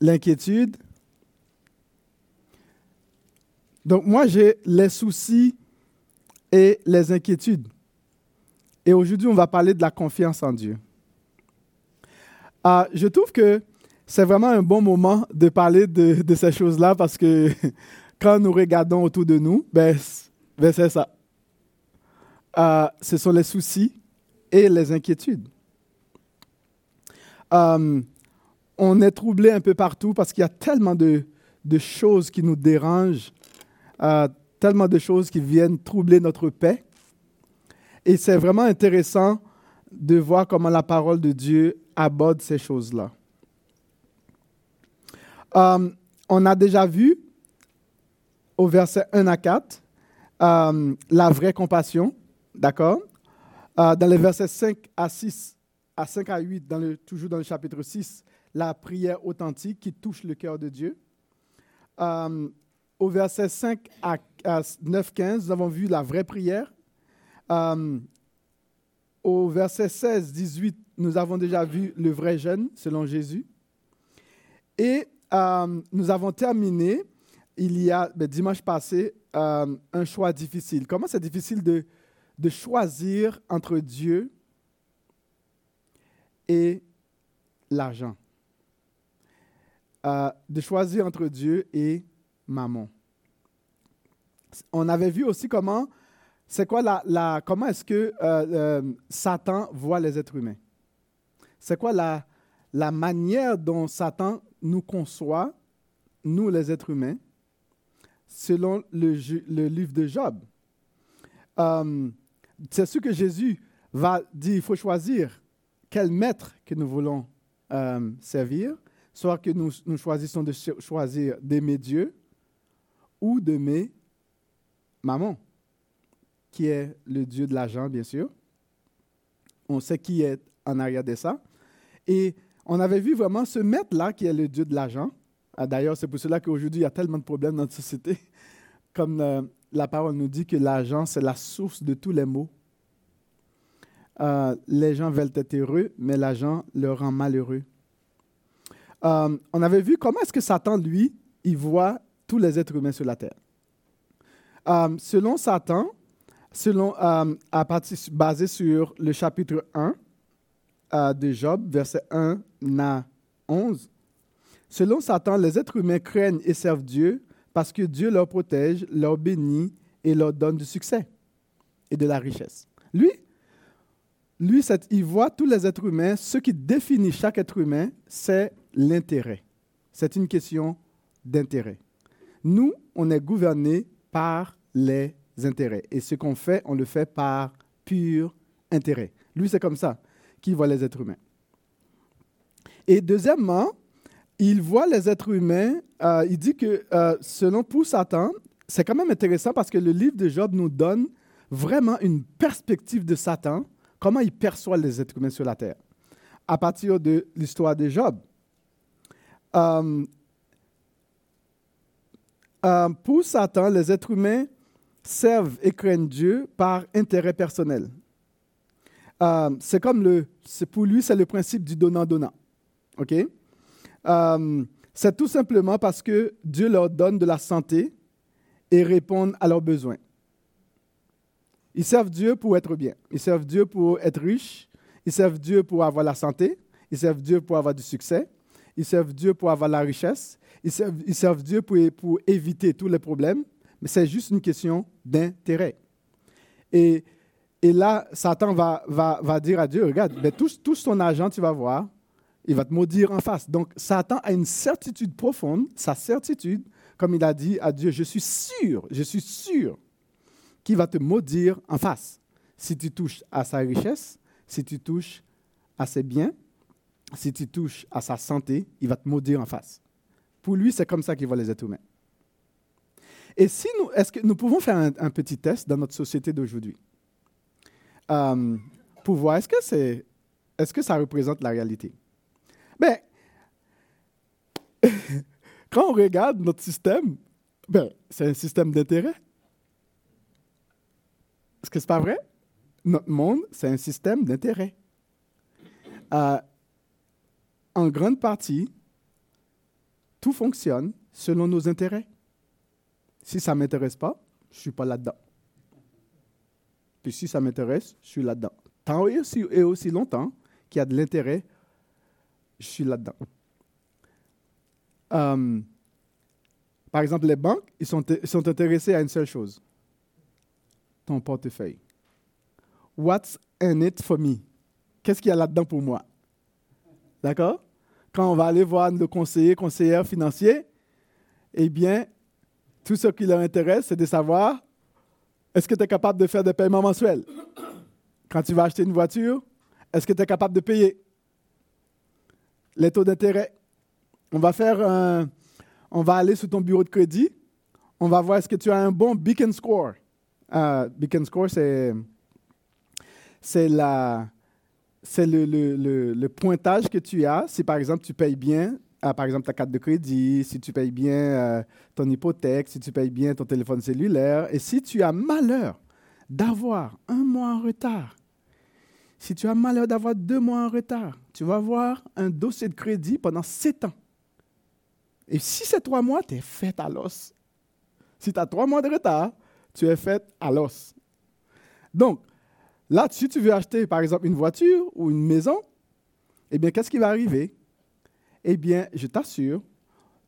L'inquiétude. Donc moi, j'ai les soucis et les inquiétudes. Et aujourd'hui, on va parler de la confiance en Dieu. Ah, je trouve que c'est vraiment un bon moment de parler de, ces choses-là parce que quand nous regardons autour de nous, ben, ben c'est ça. Ah, ce sont les soucis et les inquiétudes. Euh, on est troublé un peu partout parce qu'il y a tellement de, choses qui nous dérangent, euh, tellement de choses qui viennent troubler notre paix. Et c'est vraiment intéressant de voir comment la parole de Dieu aborde ces choses-là. Euh, on a déjà vu au verset 1 à 4 la vraie compassion, d'accord? Dans les versets 5 à 6, à 5 à 8, dans le, toujours dans le chapitre 6, la prière authentique qui touche le cœur de Dieu. Euh, au verset 5 à, 9, 15, nous avons vu la vraie prière. Euh, au verset 16, 18, nous avons déjà vu le vrai jeûne selon Jésus. Et euh, nous avons terminé, il y a ben, dimanche passé, un choix difficile. Comment c'est difficile de, de choisir entre Dieu et l'argent. Euh, de choisir entre Dieu et maman. On avait vu aussi comment, c'est quoi la, la comment est-ce que euh, euh, Satan voit les êtres humains? C'est quoi la, la manière dont Satan nous conçoit, nous les êtres humains, selon le, le livre de Job? c'est ce que Jésus va dire, il faut choisir quel maître que nous voulons euh, servir, soit que nous, choisissons de choisir d'aimer Dieu ou d'aimer maman, qui est le Dieu de l'argent, bien sûr. On sait qui est en arrière de ça. Et on avait vu vraiment ce maître-là qui est le Dieu de l'argent. Ah, d'ailleurs, c'est pour cela qu'aujourd'hui, il y a tellement de problèmes dans notre société. Comme euh, la parole nous dit que l'argent, c'est la source de tous les maux euh, les gens veulent être heureux, mais l'argent leur rend malheureux. Euh, on avait vu comment est-ce que Satan, lui, il voit tous les êtres humains sur la terre. Euh, selon Satan, selon, à partir, basé sur le chapitre 1 de Job, verset 1 à 11, selon Satan, les êtres humains craignent et servent Dieu parce que Dieu leur protège, leur bénit et leur donne du succès et de la richesse. Lui, lui, il voit tous les êtres humains. Ce qui définit chaque être humain, c'est l'intérêt. C'est une question d'intérêt. Nous, on est gouverné par les intérêts. Et ce qu'on fait, on le fait par pur intérêt. Lui, c'est comme ça qu'il voit les êtres humains. Et deuxièmement, il voit les êtres humains, euh, il dit que euh, selon pour Satan, c'est quand même intéressant parce que le livre de Job nous donne vraiment une perspective de Satan comment il perçoit les êtres humains sur la terre? À partir de l'histoire de Job. Euh, euh, pour Satan, les êtres humains servent et craignent Dieu par intérêt personnel. Euh, c'est comme le, pour lui, c'est le principe du donnant-donnant. OK? c'est tout simplement parce que Dieu leur donne de la santé et répond à leurs besoins. Ils servent Dieu pour être bien. Ils servent Dieu pour être riches. Ils servent Dieu pour avoir la santé. Ils servent Dieu pour avoir du succès. Ils servent Dieu pour avoir la richesse. Ils servent, Dieu pour, éviter tous les problèmes. Mais c'est juste une question d'intérêt. Et, là, Satan va, dire à Dieu, regarde, tout, tout ton argent, tu vas voir, il va te maudire en face. Donc, Satan a une certitude profonde, sa certitude, comme il a dit à Dieu, je suis sûr, je suis sûr qui va te maudire en face. Si tu touches à sa richesse, si tu touches à ses biens, si tu touches à sa santé, il va te maudire en face. Pour lui, c'est comme ça qu'il voit les êtres humains. Et si nous, est-ce que nous pouvons faire un, petit test dans notre société d'aujourd'hui? Euh, pour voir est-ce que c'est, est-ce que ça représente la réalité? Mais quand on regarde notre système, ben, c'est un système d'intérêt. Est-ce que ce n'est pas vrai? Notre monde, c'est un système d'intérêt. Euh, en grande partie, tout fonctionne selon nos intérêts. Si ça ne m'intéresse pas, je ne suis pas là-dedans. Puis si ça m'intéresse, je suis là-dedans. Tant et aussi, longtemps qu'il y a de l'intérêt, je suis là-dedans. Euh, par exemple, les banques, sont, ils sont intéressés à une seule chose, ton portefeuille. What's in it for me? Qu'est-ce qu'il y a là-dedans pour moi? D'accord? Quand on va aller voir le conseiller, conseillère financier, eh bien, tout ce qui leur intéresse, c'est de savoir est-ce que tu es capable de faire des paiements mensuels? Quand tu vas acheter une voiture, est-ce que tu es capable de payer? Les taux d'intérêt. On va faire un, on va aller sur ton bureau de crédit. On va voir est-ce que tu as un bon beacon score. Uh, beacon score, c'est, c'est, la, c'est le, le, le, pointage que tu as. Si par exemple tu payes bien, uh, par exemple ta carte de crédit, si tu payes bien uh, ton hypothèque, si tu payes bien ton téléphone cellulaire, et si tu as malheur d'avoir un mois en retard, si tu as malheur d'avoir deux mois en retard, tu vas avoir un dossier de crédit pendant sept ans. Et si c'est trois mois, tu es fait à l'os. Si tu as trois mois de retard, tu es fait à l'os. Donc, là, si tu veux acheter, par exemple, une voiture ou une maison, eh bien, qu'est-ce qui va arriver? Eh bien, je t'assure,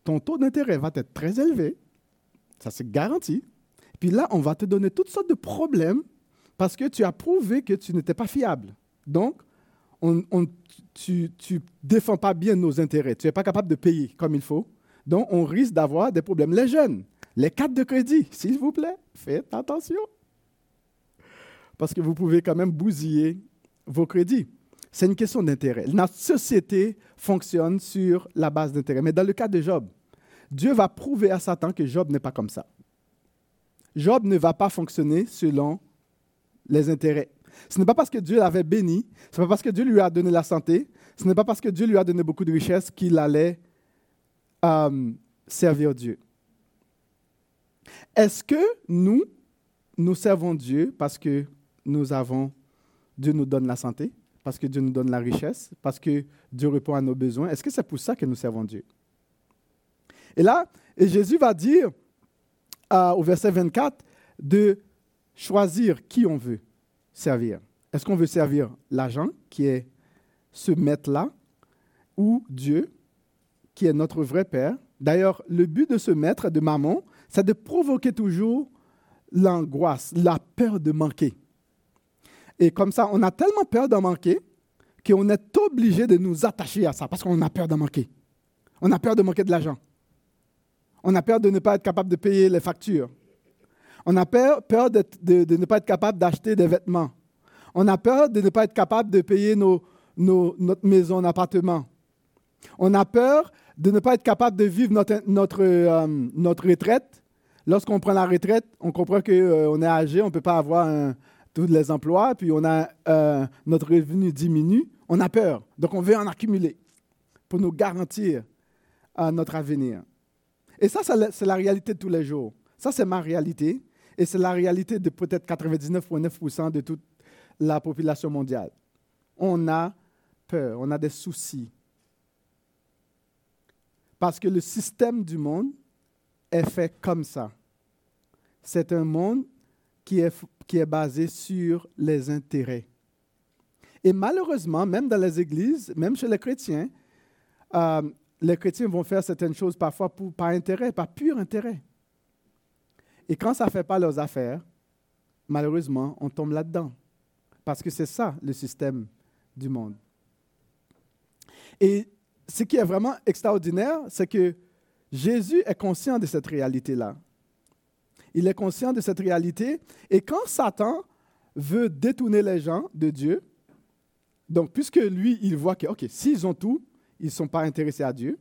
ton taux d'intérêt va être très élevé. Ça, c'est garanti. Puis là, on va te donner toutes sortes de problèmes parce que tu as prouvé que tu n'étais pas fiable. Donc, on, tu ne défends pas bien nos intérêts. Tu n'es pas capable de payer comme il faut. Donc, on risque d'avoir des problèmes. Les jeunes, les cartes de crédit, s'il vous plaît, faites attention. Parce que vous pouvez quand même bousiller vos crédits. C'est une question d'intérêt. Notre société fonctionne sur la base d'intérêt. Mais dans le cas de Job, Dieu va prouver à Satan que Job n'est pas comme ça. Job ne va pas fonctionner selon les intérêts. Ce n'est pas parce que Dieu l'avait béni, ce n'est pas parce que Dieu lui a donné la santé, ce n'est pas parce que Dieu lui a donné beaucoup de richesses qu'il allait euh, servir Dieu. Est-ce que nous, nous servons Dieu parce que nous avons, Dieu nous donne la santé, parce que Dieu nous donne la richesse, parce que Dieu répond à nos besoins? Est-ce que c'est pour ça que nous servons Dieu? Et là, et Jésus va dire euh, au verset 24 de choisir qui on veut servir. Est-ce qu'on veut servir l'argent, qui est ce maître-là, ou Dieu, qui est notre vrai Père? D'ailleurs, le but de ce maître, de maman, c'est de provoquer toujours l'angoisse, la peur de manquer. Et comme ça, on a tellement peur d'en manquer qu'on est obligé de nous attacher à ça parce qu'on a peur d'en manquer. On a peur de manquer de l'argent. On a peur de ne pas être capable de payer les factures. On a peur, peur de, ne pas être capable d'acheter des vêtements. On a peur de ne pas être capable de payer nos, nos, notre maison, notre appartement. On a peur de ne pas être capable de vivre notre, notre, euh, notre retraite. Lorsqu'on prend la retraite, on comprend qu'on euh, est âgé, on ne peut pas avoir tous les emplois, puis on euh, notre revenu diminue. On a peur. Donc, on veut en accumuler pour nous garantir notre avenir. Et ça, c'est la réalité de tous les jours. Ça, c'est ma réalité. Et c'est la réalité de peut-être 99,9% de toute la population mondiale. On a peur, on a des soucis, parce que le système du monde est fait comme ça. C'est un monde qui est, basé sur les intérêts. Et malheureusement, même dans les églises, même chez les chrétiens, euh, les chrétiens vont faire certaines choses parfois pour, par intérêt, par pur intérêt. Et quand ça ne fait pas leurs affaires, malheureusement, on tombe là-dedans. Parce que c'est ça le système du monde. Et ce qui est vraiment extraordinaire, c'est que Jésus est conscient de cette réalité-là. Il est conscient de cette réalité. Et quand Satan veut détourner les gens de Dieu, donc puisque lui, il voit que, OK, s'ils ont tout, ils ne sont pas intéressés à Dieu.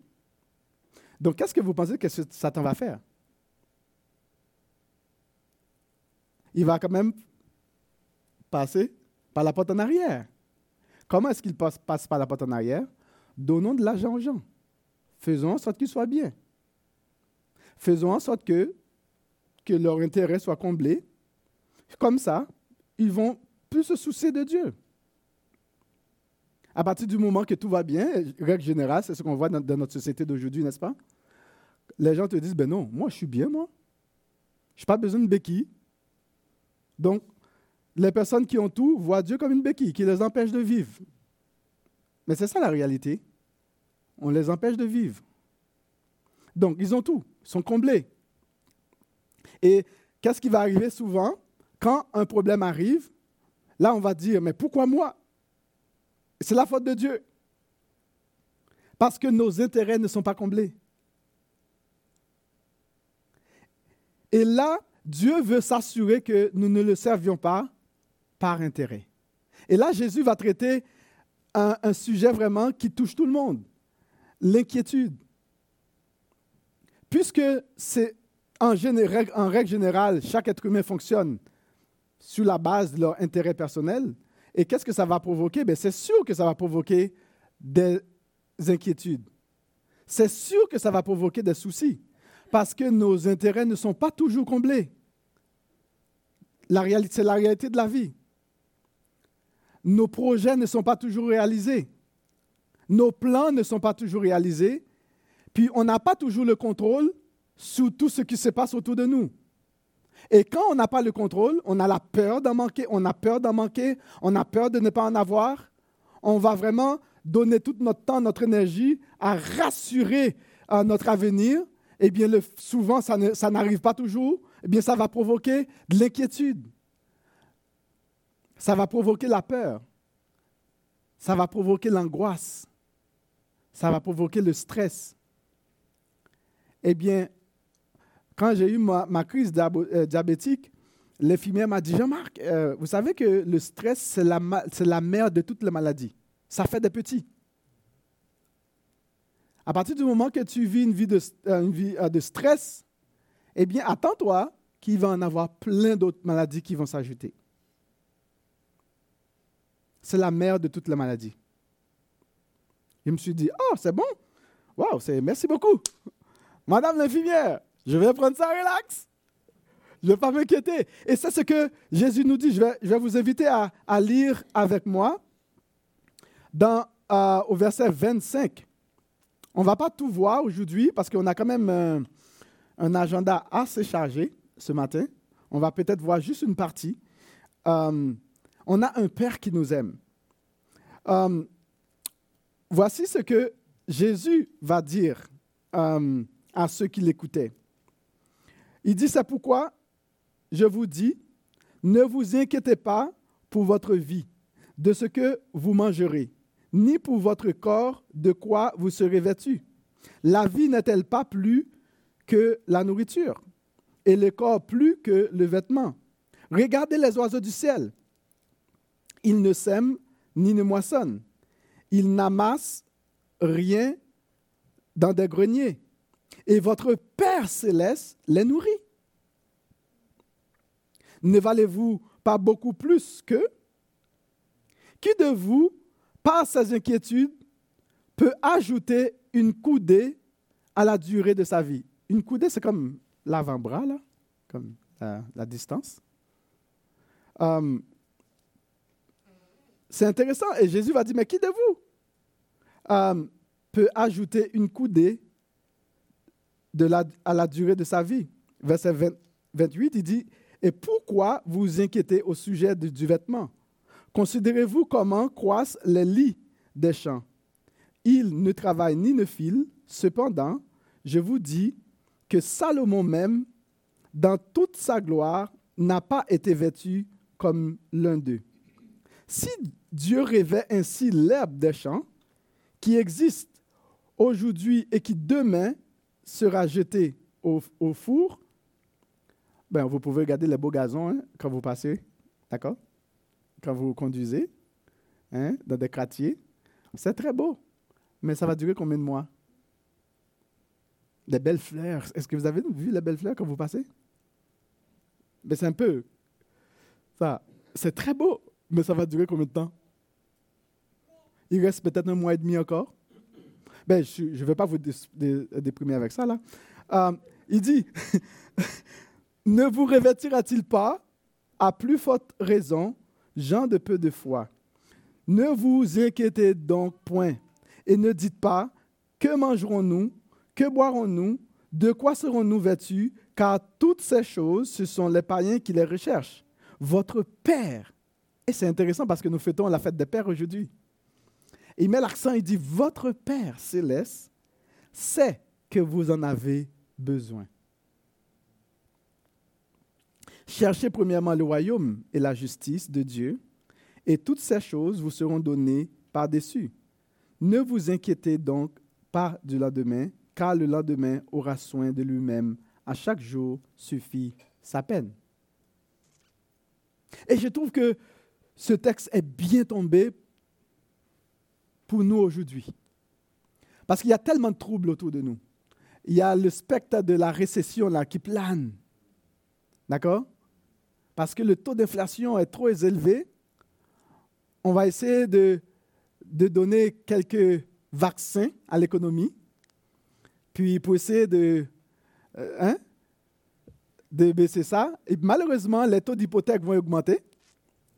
Donc, qu'est-ce que vous pensez que Satan va faire? Il va quand même passer par la porte en arrière. Comment est-ce qu'il passe, passe par la porte en arrière? Donnons de l'argent aux gens. Faisons en sorte qu'ils soient bien. Faisons en sorte que, leur intérêt soit comblé. Comme ça, ils vont plus se soucier de Dieu. À partir du moment que tout va bien, règle générale, c'est ce qu'on voit dans, dans notre société d'aujourd'hui, n'est-ce pas? Les gens te disent, ben non, moi je suis bien, moi. Je n'ai pas besoin de béquille. Donc, les personnes qui ont tout voient Dieu comme une béquille qui les empêche de vivre. Mais c'est ça la réalité. On les empêche de vivre. Donc, ils ont tout, ils sont comblés. Et qu'est-ce qui va arriver souvent? Quand un problème arrive Là, on va dire, mais pourquoi moi? C'est la faute de Dieu. Parce que nos intérêts ne sont pas comblés. Et là, Dieu veut s'assurer que nous ne le servions pas par intérêt. Et là, Jésus va traiter un, sujet vraiment qui touche tout le monde, l'inquiétude. Puisque c'est en, règle générale, chaque être humain fonctionne sur la base de leur intérêt personnel. Et qu'est-ce que ça va provoquer? Ben, c'est sûr que ça va provoquer des inquiétudes. C'est sûr que ça va provoquer des soucis parce que nos intérêts ne sont pas toujours comblés. c'est la réalité de la vie. Nos projets ne sont pas toujours réalisés. Nos plans ne sont pas toujours réalisés. Puis on n'a pas toujours le contrôle sur tout ce qui se passe autour de nous. Et quand on n'a pas le contrôle, on a la peur d'en manquer, on a peur d'en manquer, on a peur de ne pas en avoir. On va vraiment donner tout notre temps, notre énergie à rassurer euh, notre avenir. Eh bien, souvent, ça, ça n'arrive pas toujours. Eh bien, ça va provoquer de l'inquiétude. Ça va provoquer la peur. Ça va provoquer l'angoisse. Ça va provoquer le stress. Eh bien, quand j'ai eu ma, crise euh, diabétique, l'infirmière m'a dit, Jean-Marc, euh, vous savez que le stress, c'est la, mère de toutes les maladies. Ça fait des petits. À partir du moment que tu vis une vie de, euh, de stress, eh bien, attends-toi qu'il va en avoir plein d'autres maladies qui vont s'ajouter. C'est la mère de toutes les maladies. Je me suis dit, oh, c'est bon. Waouh, merci beaucoup. Madame l'infirmière, je vais prendre ça relax. Je ne vais pas m'inquiéter. Et c'est ce que Jésus nous dit. Je vais, je vais vous inviter à, lire avec moi dans, euh, au verset 25. On ne va pas tout voir aujourd'hui parce qu'on a quand même un, euh, un, agenda assez chargé ce matin. On va peut-être voir juste une partie. Euh, on a un Père qui nous aime. voici ce que Jésus va dire à ceux qui l'écoutaient. Il dit, c'est pourquoi je vous dis, ne vous inquiétez pas pour votre vie, de ce que vous mangerez, ni pour votre corps, de quoi vous serez vêtu. La vie n'est-elle pas plus que la nourriture, et le corps plus que le vêtement? Regardez les oiseaux du ciel. Ils ne sèment ni ne moissonnent. Ils n'amassent rien dans des greniers et votre Père céleste les nourrit. Ne valez-vous pas beaucoup plus qu'eux Qui de vous, par ses inquiétudes, peut ajouter une coudée à la durée de sa vie? Une coudée, c'est comme l'avant-bras, là, comme la, distance. Hum, c'est intéressant. Et Jésus va dire, mais qui de vous hum, peut ajouter une coudée de la, à la durée de sa vie. Verset 28, il dit, Et pourquoi vous inquiétez au sujet du, vêtement? Considérez-vous comment croissent les lits des champs? Ils ne travaillent ni ne filent, cependant, je vous dis que Salomon même, dans toute sa gloire, n'a pas été vêtu comme l'un d'eux. Si Dieu rêvait ainsi l'herbe des champs, qui existe aujourd'hui et qui demain sera jeté au, four, ben, vous pouvez regarder les beaux gazons hein, quand vous passez, d'accord? Quand vous conduisez hein, dans des quartiers. C'est très beau, mais ça va durer combien de mois? Des belles fleurs. Est-ce que vous avez vu les belles fleurs quand vous passez? Ben, c'est un peu. Ça, c'est très beau, mais ça va durer combien de temps? Il reste peut-être un mois et demi encore. Ben, je ne vais pas vous déprimer avec ça, là. Euh, il dit, ne vous revêtira-t-il pas, à plus forte raison, gens de peu de foi? Ne vous inquiétez donc point et ne dites pas, que mangerons-nous, que boirons-nous, de quoi serons-nous vêtus, car toutes ces choses, ce sont les païens qui les recherchent. Votre Père, et c'est intéressant parce que nous fêtons la fête des Pères aujourd'hui. Il met l'accent, il dit, votre Père céleste sait que vous en avez besoin. Cherchez premièrement le royaume et la justice de Dieu, et toutes ces choses vous seront données par-dessus. Ne vous inquiétez donc pas du lendemain, car le lendemain aura soin de lui-même. À chaque jour suffit sa peine. Et je trouve que ce texte est bien tombé pour nous aujourd'hui. Parce qu'il y a tellement de troubles autour de nous. Il y a le spectre de la récession là qui plane. D'accord? Parce que le taux d'inflation est trop élevé. On va essayer de, de donner quelques vaccins à l'économie. Puis pour essayer de, euh, hein, de baisser ça. Et malheureusement, les taux d'hypothèque vont augmenter.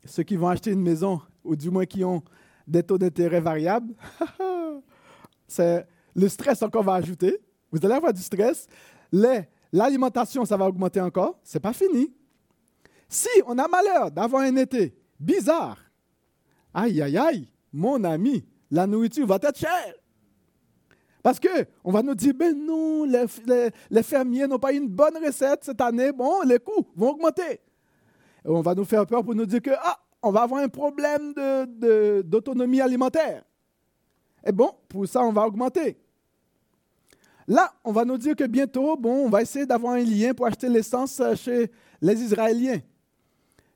Ceux qui vont acheter une maison, ou du moins qui ont des taux d'intérêt variables, c'est le stress encore va ajouter. Vous allez avoir du stress. L'alimentation, ça va augmenter encore. Ce n'est pas fini. Si on a malheur d'avoir un été bizarre, aïe, aïe, aïe, mon ami, la nourriture va être chère. Parce qu'on va nous dire, ben non, les, fermiers n'ont pas une bonne recette cette année, bon, les coûts vont augmenter. Et on va nous faire peur pour nous dire que, ah, on va avoir un problème d'autonomie alimentaire. Et bon, pour ça, on va augmenter. Là, on va nous dire que bientôt, bon, on va essayer d'avoir un lien pour acheter l'essence euh, chez les Israéliens.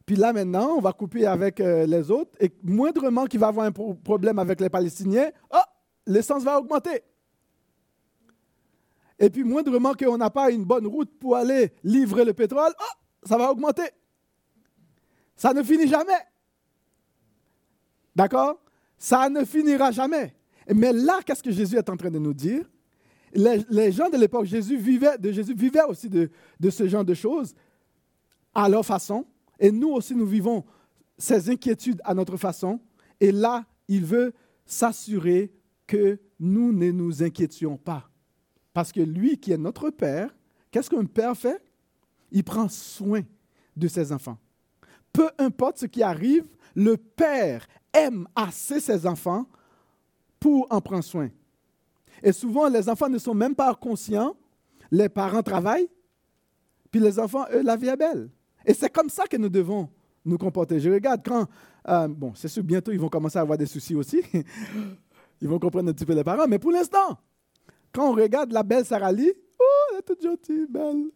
Puis là, maintenant, on va couper avec euh, les autres. Et moindrement qu'il va avoir un problème avec les Palestiniens, oh, l'essence va augmenter. Et puis, moindrement qu'on n'a pas une bonne route pour aller livrer le pétrole, oh, ça va augmenter. Ça ne finit jamais. D'accord? Ça ne finira jamais. Mais là, qu'est-ce que Jésus est en train de nous dire? Les, gens de l'époque de Jésus vivaient aussi de, ce genre de choses à leur façon. Et nous aussi, nous vivons ces inquiétudes à notre façon. Et là, il veut s'assurer que nous ne nous inquiétions pas. Parce que lui qui est notre Père, qu'est-ce qu'un Père fait? Il prend soin de ses enfants. Peu importe ce qui arrive, le Père aime assez ses enfants pour en prendre soin. Et souvent, les enfants ne sont même pas conscients. Les parents travaillent, puis les enfants, eux, la vie est belle. Et c'est comme ça que nous devons nous comporter. Je regarde quand, euh, bon, c'est sûr, bientôt, ils vont commencer à avoir des soucis aussi. ils vont comprendre un petit peu les parents. Mais pour l'instant, quand on regarde la belle Sarah Lee, oh, elle est toute gentille, belle.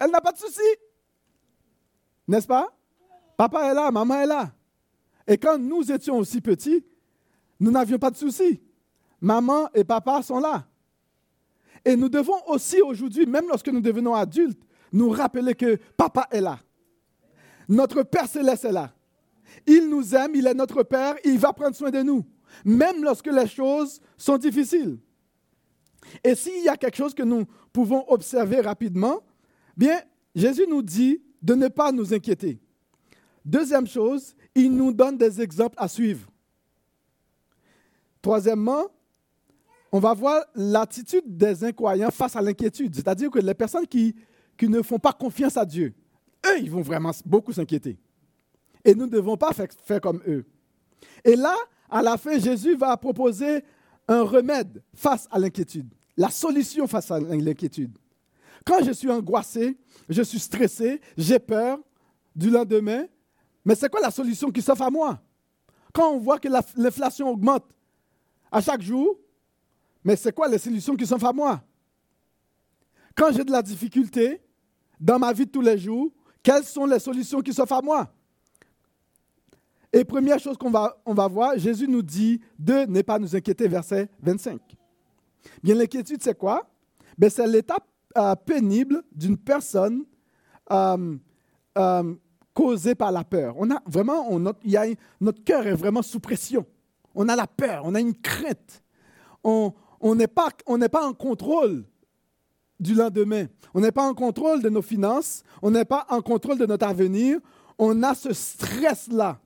Elle n'a pas de soucis. N'est-ce pas? Papa est là, maman est là. Et quand nous étions aussi petits, nous n'avions pas de soucis maman et papa sont là. Et nous devons aussi aujourd'hui, même lorsque nous devenons adultes, nous rappeler que papa est là. Notre Père céleste est là. Il nous aime, il est notre Père, il va prendre soin de nous, même lorsque les choses sont difficiles. Et s'il y a quelque chose que nous pouvons observer rapidement, bien, Jésus nous dit de ne pas nous inquiéter. Deuxième chose, il nous donne des exemples à suivre. Troisièmement, on va voir l'attitude des incroyants face à l'inquiétude. C'est-à-dire que les personnes qui, ne font pas confiance à Dieu, eux, ils vont vraiment beaucoup s'inquiéter. Et nous ne devons pas faire comme eux. Et là, à la fin, Jésus va proposer un remède face à l'inquiétude, la solution face à l'inquiétude. Quand je suis angoissé, je suis stressé, j'ai peur du lendemain, mais c'est quoi la solution qui s'offre à moi? Quand on voit que l'inflation augmente à chaque jour, mais c'est quoi les solutions qui sont à moi? Quand j'ai de la difficulté dans ma vie de tous les jours, quelles sont les solutions qui s'offrent à moi? Et première chose qu'on va, on va voir, Jésus nous dit de ne pas nous inquiéter, verset 25. Bien, l'inquiétude, c'est quoi? Ben, C'est l'état euh, pénible d'une personne euh, euh, causée par la peur. On a vraiment, on, notre, y a, notre cœur est vraiment sous pression. On a la peur, on a une crainte. On, on n'est pas, pas en contrôle du lendemain. On n'est pas en contrôle de nos finances. On n'est pas en contrôle de notre avenir. On a ce stress-là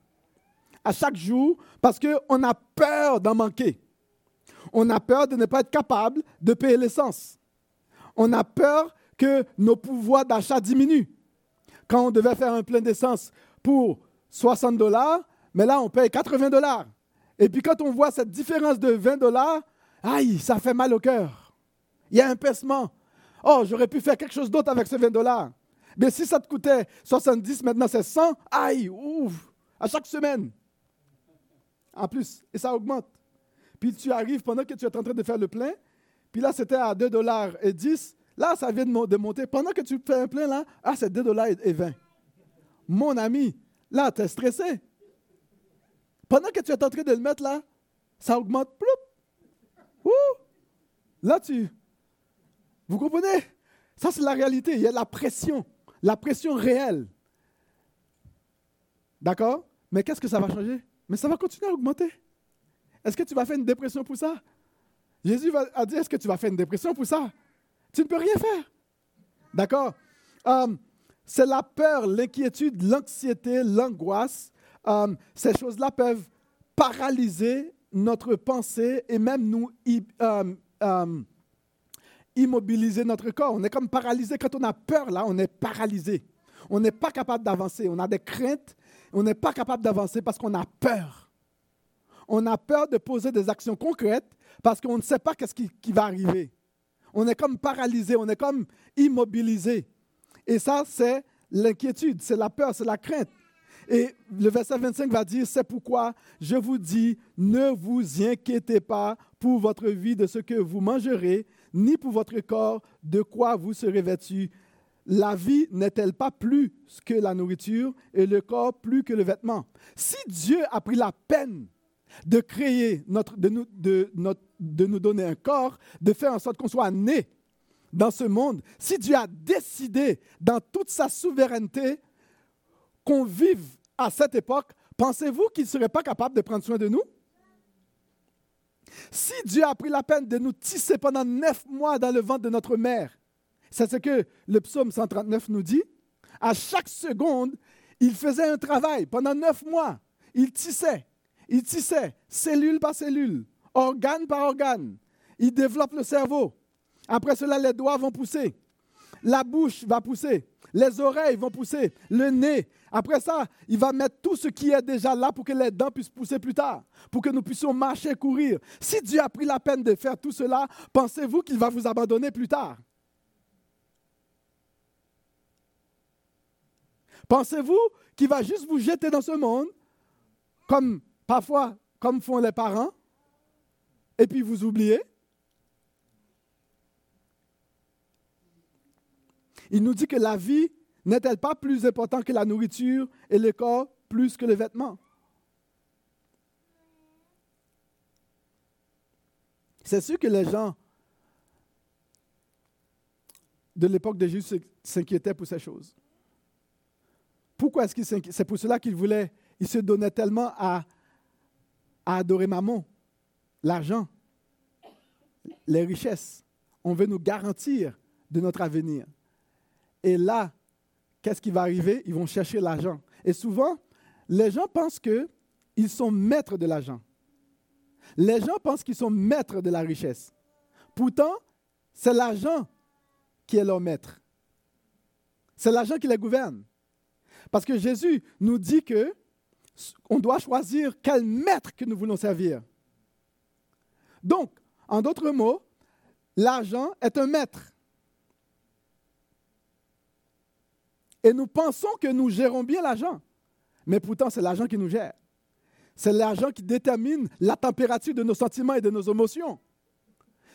à chaque jour parce qu'on a peur d'en manquer. On a peur de ne pas être capable de payer l'essence. On a peur que nos pouvoirs d'achat diminuent. Quand on devait faire un plein d'essence pour 60 dollars, mais là, on paye 80 dollars. Et puis quand on voit cette différence de 20 dollars, aïe, ça fait mal au cœur. Il y a un pincement. Oh, j'aurais pu faire quelque chose d'autre avec ces 20 dollars. Mais si ça te coûtait 70, maintenant c'est 100, aïe, ouf, à chaque semaine. En plus, et ça augmente. Puis tu arrives pendant que tu es en train de faire le plein, puis là c'était à 2 dollars et 10, là ça vient de monter. Pendant que tu fais un plein là, ah c'est 2 dollars et 20. Mon ami, là tu es stressé. Pendant que tu es en train de le mettre là, ça augmente. Ouh! Là tu... Vous comprenez? Ça c'est la réalité, il y a la pression la pression réelle. D'accord? Mais qu'est-ce que ça va changer? Mais ça va continuer à augmenter. Est-ce que tu vas faire une dépression pour ça? Jésus a dit, est-ce que tu vas faire une dépression pour ça? Tu ne peux rien faire. D'accord? Um, C'est la peur, l'inquiétude, l'anxiété, l'angoisse. Um, ces choses-là peuvent paralyser notre pensée et même nous um, immobiliser notre corps. On est comme paralysé. Quand on a peur, là, on est paralysé. On n'est pas capable d'avancer. On a des craintes. On n'est pas capable d'avancer parce qu'on a peur. On a peur de poser des actions concrètes parce qu'on ne sait pas qu'est-ce qui va arriver. On est comme paralysé, on est comme immobilisé. Et ça, c'est l'inquiétude, c'est la peur, c'est la crainte. Et le verset 25 va dire, c'est pourquoi je vous dis, ne vous inquiétez pas pour votre vie de ce que vous mangerez, ni pour votre corps de quoi vous serez vêtu. La vie n'est-elle pas plus que la nourriture et le corps plus que le vêtement? Si Dieu a pris la peine de créer, notre, de, de, notre, de nous donner un corps, de faire en sorte qu'on soit né dans ce monde, si Dieu a décidé dans toute sa souveraineté qu'on vive à cette époque, pensez-vous qu'il ne serait pas capable de prendre soin de nous? Si Dieu a pris la peine de nous tisser pendant neuf mois dans le ventre de notre mère, c'est ce que le psaume 139 nous dit, à chaque seconde, il faisait un travail. Pendant neuf mois. Il tissait, il tissait, cellule par cellule, organe par organe. Il développe le cerveau. Après cela, les doigts vont pousser. La bouche va pousser. Les oreilles vont pousser. Le nez, après ça, il va mettre tout ce qui est déjà là pour que les dents puissent pousser plus tard, pour que nous puissions marcher, courir. Si Dieu a pris la peine de faire tout cela, pensez-vous qu'il va vous abandonner plus tard? Pensez-vous qu'il va juste vous jeter dans ce monde, comme parfois, comme font les parents, et puis vous oublier Il nous dit que la vie n'est-elle pas plus importante que la nourriture et le corps plus que le vêtement? C'est sûr que les gens de l'époque de Jésus s'inquiétaient pour ces choses. Pourquoi est-ce qu'ils s'inquiétaient? C'est pour cela qu'ils voulaient, ils se donnaient tellement à adorer Maman, l'argent, les richesses. On veut nous garantir de notre avenir. Et là, qu'est-ce qui va arriver? Ils vont chercher l'argent. Et souvent, les gens pensent qu'ils sont maîtres de l'argent. Les gens pensent qu'ils sont maîtres de la richesse. Pourtant, c'est l'argent qui est leur maître. C'est l'argent qui les gouverne. Parce que Jésus nous dit que on doit choisir quel maître que nous voulons servir. Donc, en d'autres mots, l'argent est un maître. Et nous pensons que nous gérons bien l'argent. Mais pourtant, c'est l'argent qui nous gère. C'est l'argent qui détermine la température de nos sentiments et de nos émotions.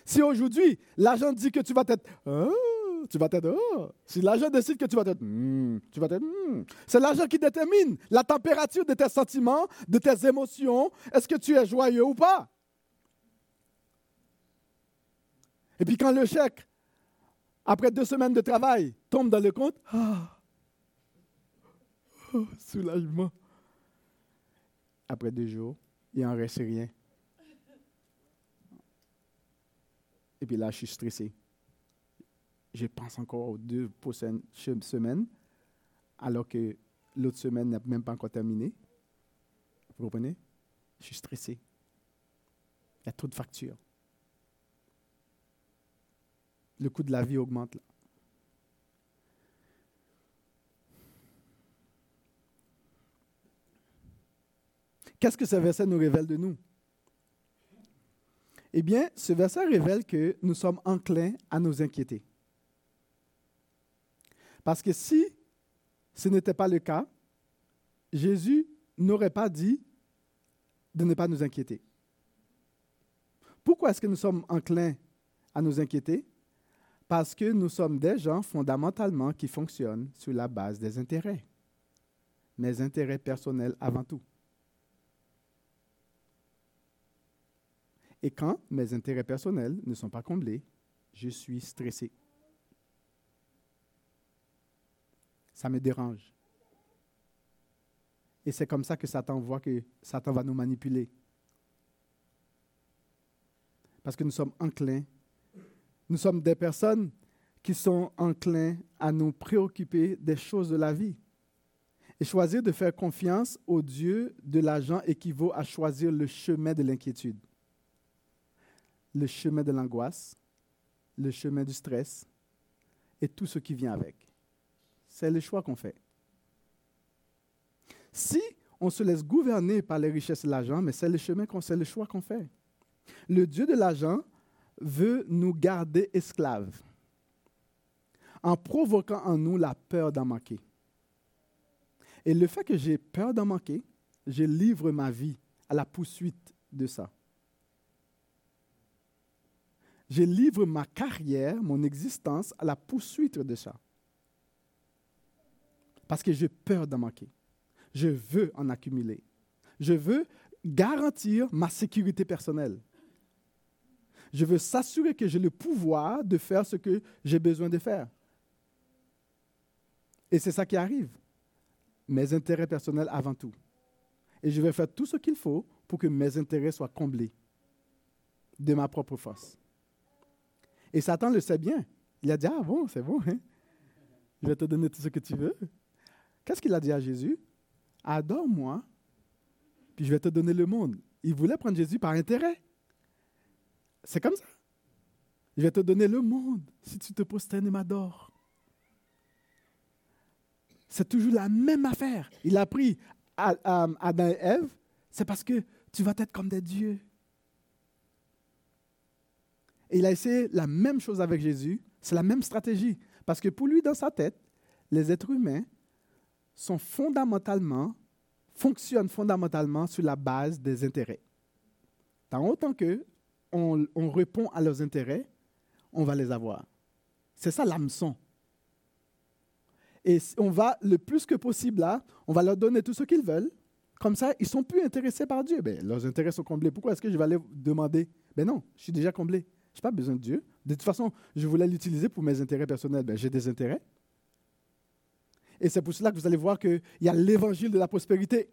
Si aujourd'hui, l'argent dit que tu vas être... Oh, tu vas être... Oh. Si l'argent décide que tu vas être... Hmm, tu vas être... Hmm. C'est l'argent qui détermine la température de tes sentiments, de tes émotions. Est-ce que tu es joyeux ou pas? Et puis quand le chèque, après deux semaines de travail, tombe dans le compte, ah, soulagement. Après deux jours, il n'en reste rien. Et puis là, je suis stressé. Je pense encore aux deux prochaines semaines, alors que l'autre semaine n'a même pas encore terminé. Vous comprenez? Je suis stressé. Il y a trop de factures. Le coût de la vie augmente. Qu'est-ce que ce verset nous révèle de nous? Eh bien, ce verset révèle que nous sommes enclins à nous inquiéter. Parce que si ce n'était pas le cas, Jésus n'aurait pas dit de ne pas nous inquiéter. Pourquoi est-ce que nous sommes enclins à nous inquiéter? Parce que nous sommes des gens fondamentalement qui fonctionnent sur la base des intérêts. Mes intérêts personnels avant tout. Et quand mes intérêts personnels ne sont pas comblés, je suis stressé. Ça me dérange. Et c'est comme ça que Satan voit que Satan va nous manipuler. Parce que nous sommes enclins. Nous sommes des personnes qui sont enclins à nous préoccuper des choses de la vie. Et choisir de faire confiance au Dieu de l'argent équivaut à choisir le chemin de l'inquiétude le chemin de l'angoisse, le chemin du stress et tout ce qui vient avec. C'est le choix qu'on fait. Si on se laisse gouverner par les richesses de l'argent, mais c'est le chemin qu'on, c'est le choix qu'on fait. Le Dieu de l'argent veut nous garder esclaves en provoquant en nous la peur d'en manquer. Et le fait que j'ai peur d'en manquer, je livre ma vie à la poursuite de ça je livre ma carrière, mon existence à la poursuite de ça. Parce que j'ai peur d'en manquer. Je veux en accumuler. Je veux garantir ma sécurité personnelle. Je veux s'assurer que j'ai le pouvoir de faire ce que j'ai besoin de faire. Et c'est ça qui arrive. Mes intérêts personnels avant tout. Et je vais faire tout ce qu'il faut pour que mes intérêts soient comblés de ma propre force. Et Satan le sait bien. Il a dit, ah bon, c'est bon, hein? je vais te donner tout ce que tu veux. Qu'est-ce qu'il a dit à Jésus? Adore-moi, puis je vais te donner le monde. Il voulait prendre Jésus par intérêt. C'est comme ça. Je vais te donner le monde si tu te prosternes et m'adores. C'est toujours la même affaire. Il a pris Adam et Ève, c'est parce que tu vas être comme des dieux. Et il a essayé la même chose avec Jésus. C'est la même stratégie. Parce que pour lui, dans sa tête, les êtres humains sont fondamentalement, fonctionnent fondamentalement sur la base des intérêts. Tant autant que on, on répond à leurs intérêts, on va les avoir. C'est ça l'hameçon. Et on va, le plus que possible là, on va leur donner tout ce qu'ils veulent. Comme ça, ils sont plus intéressés par Dieu. Ben, leurs intérêts sont comblés. Pourquoi est-ce que je vais aller demander? Ben non, je suis déjà comblé. Je n'ai pas besoin de Dieu. De toute façon, je voulais l'utiliser pour mes intérêts personnels. Ben, j'ai des intérêts. Et c'est pour cela que vous allez voir qu'il y a l'évangile de la prospérité.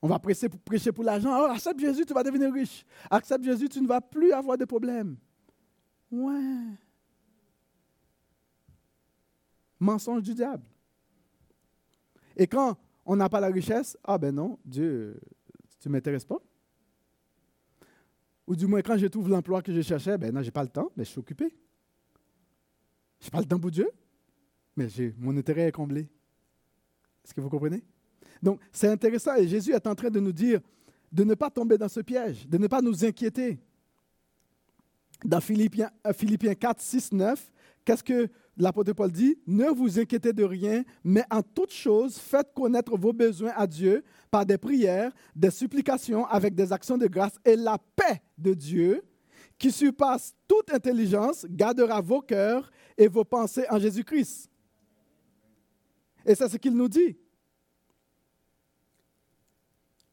On va prêcher pour, prêcher pour l'argent. Oh, accepte Jésus, tu vas devenir riche. Accepte Jésus, tu ne vas plus avoir de problèmes. Ouais. Mensonge du diable. Et quand on n'a pas la richesse, ah ben non, Dieu, tu ne m'intéresses pas. Ou du moins, quand je trouve l'emploi que je cherchais, ben non, je n'ai pas le temps, mais je suis occupé. Je n'ai pas le temps pour Dieu, mais mon intérêt est comblé. Est-ce que vous comprenez? Donc, c'est intéressant et Jésus est en train de nous dire de ne pas tomber dans ce piège, de ne pas nous inquiéter. Dans Philippiens, euh, Philippiens 4, 6, 9, qu'est-ce que l'apôtre Paul dit, ne vous inquiétez de rien, mais en toute chose, faites connaître vos besoins à Dieu par des prières, des supplications, avec des actions de grâce, et la paix de Dieu, qui surpasse toute intelligence, gardera vos cœurs et vos pensées en Jésus-Christ. Et c'est ce qu'il nous dit.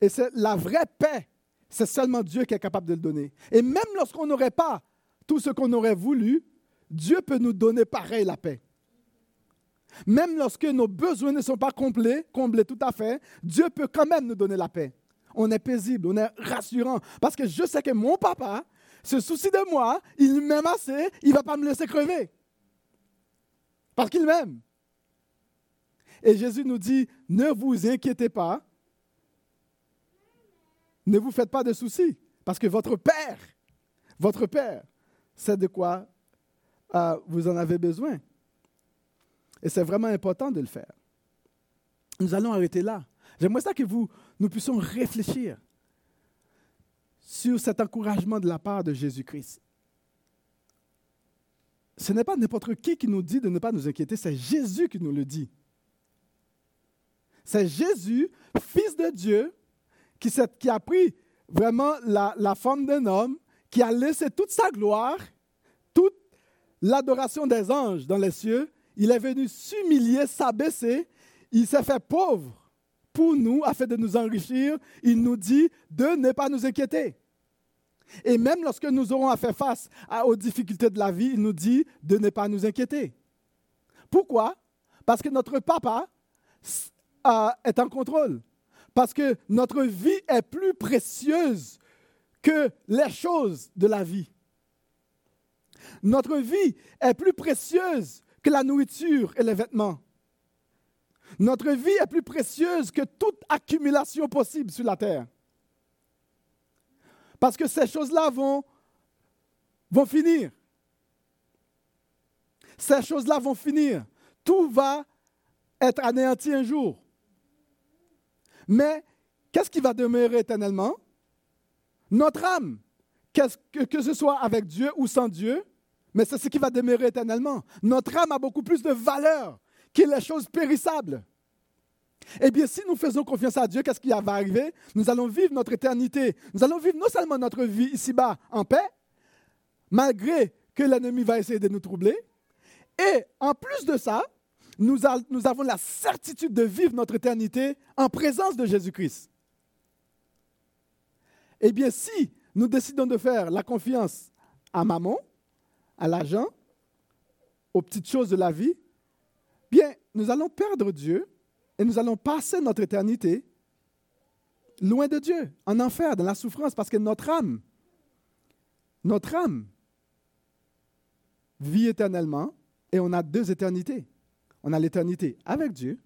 Et c'est la vraie paix. C'est seulement Dieu qui est capable de le donner. Et même lorsqu'on n'aurait pas tout ce qu'on aurait voulu, Dieu peut nous donner pareil la paix. Même lorsque nos besoins ne sont pas complets, comblés tout à fait, Dieu peut quand même nous donner la paix. On est paisible, on est rassurant. Parce que je sais que mon papa se soucie de moi, il m'aime assez, il ne va pas me laisser crever. Parce qu'il m'aime. Et Jésus nous dit, ne vous inquiétez pas, ne vous faites pas de soucis, parce que votre Père, votre Père, sait de quoi euh, vous en avez besoin. Et c'est vraiment important de le faire. Nous allons arrêter là. J'aimerais ça que nous puissions réfléchir sur cet encouragement de la part de Jésus-Christ. Ce n'est pas n'importe qui qui nous dit de ne pas nous inquiéter, c'est Jésus qui nous le dit. C'est Jésus, Fils de Dieu, qui, a pris vraiment la, la forme d'un homme, qui a laissé toute sa gloire, toute l'adoration des anges dans les cieux. Il est venu s'humilier, s'abaisser. Il s'est fait pauvre pour nous afin de nous enrichir. Il nous dit de ne pas nous inquiéter. Et même lorsque nous aurons à faire face aux difficultés de la vie, il nous dit de ne pas nous inquiéter. Pourquoi? Parce que notre papa est en contrôle. Parce que notre vie est plus précieuse que les choses de la vie. Notre vie est plus précieuse que la nourriture et les vêtements. Notre vie est plus précieuse que toute accumulation possible sur la terre. Parce que ces choses-là vont, vont finir. Ces choses-là vont finir. Tout va être anéanti un jour. Mais qu'est-ce qui va demeurer éternellement? Notre âme, que, que ce soit avec Dieu ou sans Dieu, mais c'est ce qui va demeurer éternellement. Notre âme a beaucoup plus de valeur que les choses périssables. Eh bien, si nous faisons confiance à Dieu, qu'est-ce qui va arriver? Nous allons vivre notre éternité. Nous allons vivre non seulement notre vie ici-bas en paix, malgré que l'ennemi va essayer de nous troubler, et en plus de ça, nous, avons la certitude de vivre notre éternité en présence de Jésus-Christ. Eh bien, si nous décidons de faire la confiance à maman, à l'argent, aux petites choses de la vie, bien, nous allons perdre Dieu et nous allons passer notre éternité loin de Dieu, en enfer, dans la souffrance, parce que notre âme, notre âme vit éternellement et on a deux éternités. On a l'éternité avec Dieu.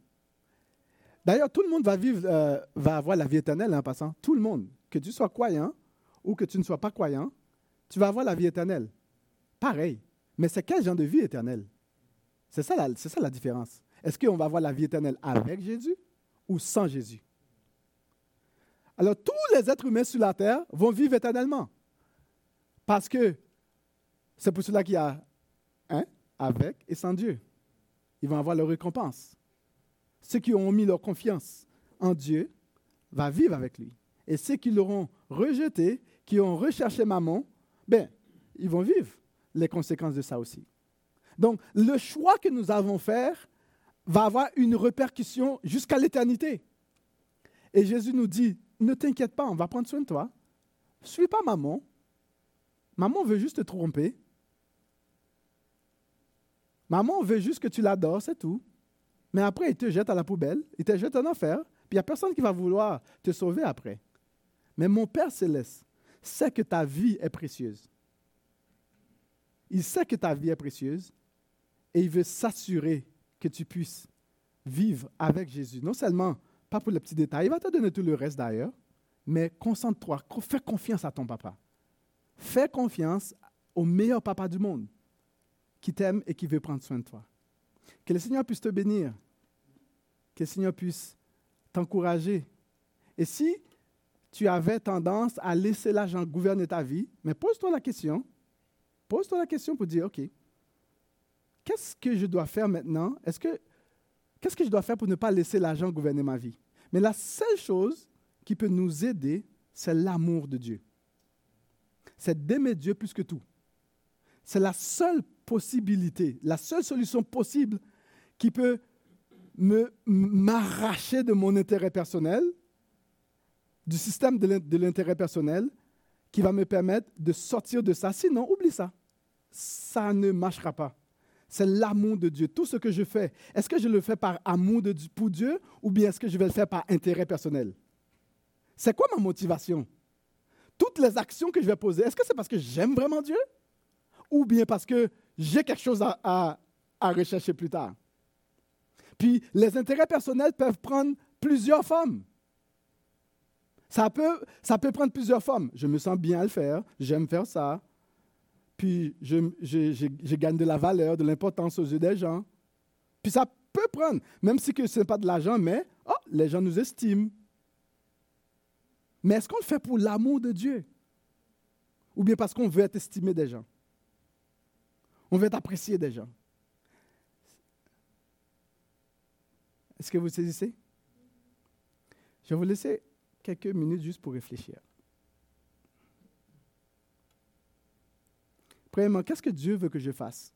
D'ailleurs, tout le monde va vivre, euh, va avoir la vie éternelle en passant. Tout le monde, que tu sois croyant ou que tu ne sois pas croyant, tu vas avoir la vie éternelle. Pareil. Mais c'est quel genre de vie éternelle? C'est ça, c'est ça la différence. Est-ce qu'on va avoir la vie éternelle avec Jésus ou sans Jésus? Alors, tous les êtres humains sur la terre vont vivre éternellement. Parce que c'est pour cela qu'il y a un avec et sans Dieu. Ils vont avoir leur récompense. Ceux qui ont mis leur confiance en Dieu vont vivre avec lui. Et ceux qui l'auront rejeté, qui ont recherché maman, ben, ils vont vivre les conséquences de ça aussi. Donc, le choix que nous avons fait va avoir une répercussion jusqu'à l'éternité. Et Jésus nous dit, ne t'inquiète pas, on va prendre soin de toi. Suis pas maman. Maman veut juste te tromper. Maman veut juste que tu l'adores, c'est tout. Mais après, il te jette à la poubelle, il te jette en enfer, puis il n'y a personne qui va vouloir te sauver après. Mais mon Père céleste sait que ta vie est précieuse. Il sait que ta vie est précieuse et il veut s'assurer que tu puisses vivre avec Jésus. Non seulement, pas pour les petits détails, il va te donner tout le reste d'ailleurs, mais concentre-toi, fais confiance à ton papa. Fais confiance au meilleur papa du monde qui t'aime et qui veut prendre soin de toi. Que le Seigneur puisse te bénir, que le Seigneur puisse t'encourager. Et si tu avais tendance à laisser l'argent gouverner ta vie, mais pose-toi la question, pose-toi la question pour dire, OK, qu'est-ce que je dois faire maintenant? Est-ce que qu'est-ce que je dois faire pour ne pas laisser l'argent gouverner ma vie? Mais la seule chose qui peut nous aider, c'est l'amour de Dieu. C'est d'aimer Dieu plus que tout. C'est la seule la seule solution possible qui peut m'arracher de mon intérêt personnel, du système de l'intérêt personnel, qui va me permettre de sortir de ça. Sinon, oublie ça. Ça ne marchera pas c'est l'amour de Dieu. Tout ce que je fais, est-ce que je le fais par amour de, pour Dieu ou bien est-ce que je vais le faire par intérêt personnel? C'est quoi ma motivation? Toutes les actions que je vais poser, est-ce que c'est parce que j'aime vraiment Dieu ou bien parce que j'ai quelque chose à, rechercher plus tard? Puis les intérêts personnels peuvent prendre plusieurs formes. Ça peut, ça peut prendre plusieurs formes. Je me sens bien à le faire, j'aime faire ça, puis je, je, gagne de la valeur, de l'importance aux yeux des gens. Puis ça peut prendre, même si ce n'est pas de l'argent, mais oh, les gens nous estiment. Mais est-ce qu'on le fait pour l'amour de Dieu? Ou bien parce qu'on veut être estimé des gens? On veut être apprécié des gens. Est-ce que vous saisissez? Je vais vous laisser quelques minutes juste pour réfléchir. Premièrement, qu'est-ce que Dieu veut que je fasse?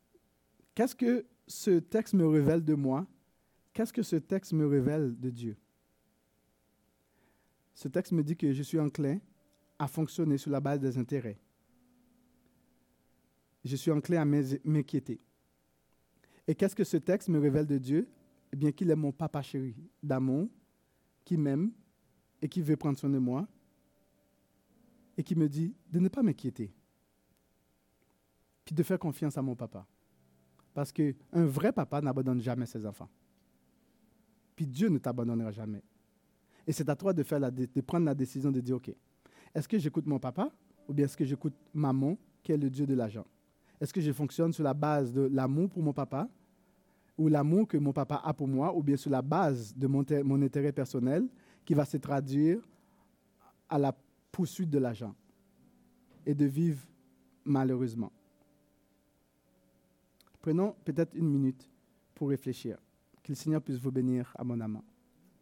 Qu'est-ce que ce texte me révèle de moi? Qu'est-ce que ce texte me révèle de Dieu? Ce texte me dit que je suis enclin à fonctionner sur la base des intérêts. Je suis enclin à m'inquiéter. Et qu'est-ce que ce texte me révèle de Dieu? Eh bien, qu'il est mon papa chéri d'amour, qui m'aime et qui veut prendre soin de moi, et qui me dit de ne pas m'inquiéter, puis de faire confiance à mon papa. Parce qu'un vrai papa n'abandonne jamais ses enfants. Puis Dieu ne t'abandonnera jamais. Et c'est à toi de, faire la, de prendre la décision de dire, OK, est-ce que j'écoute mon papa ou bien est-ce que j'écoute maman, qui est le Dieu de l'argent? Est-ce que je fonctionne sur la base de l'amour pour mon papa ou l'amour que mon papa a pour moi ou bien sur la base de mon, intérêt personnel qui va se traduire à la poursuite de l'argent et de vivre malheureusement? Prenons peut-être une minute pour réfléchir. Que le Seigneur puisse vous bénir à mon amant.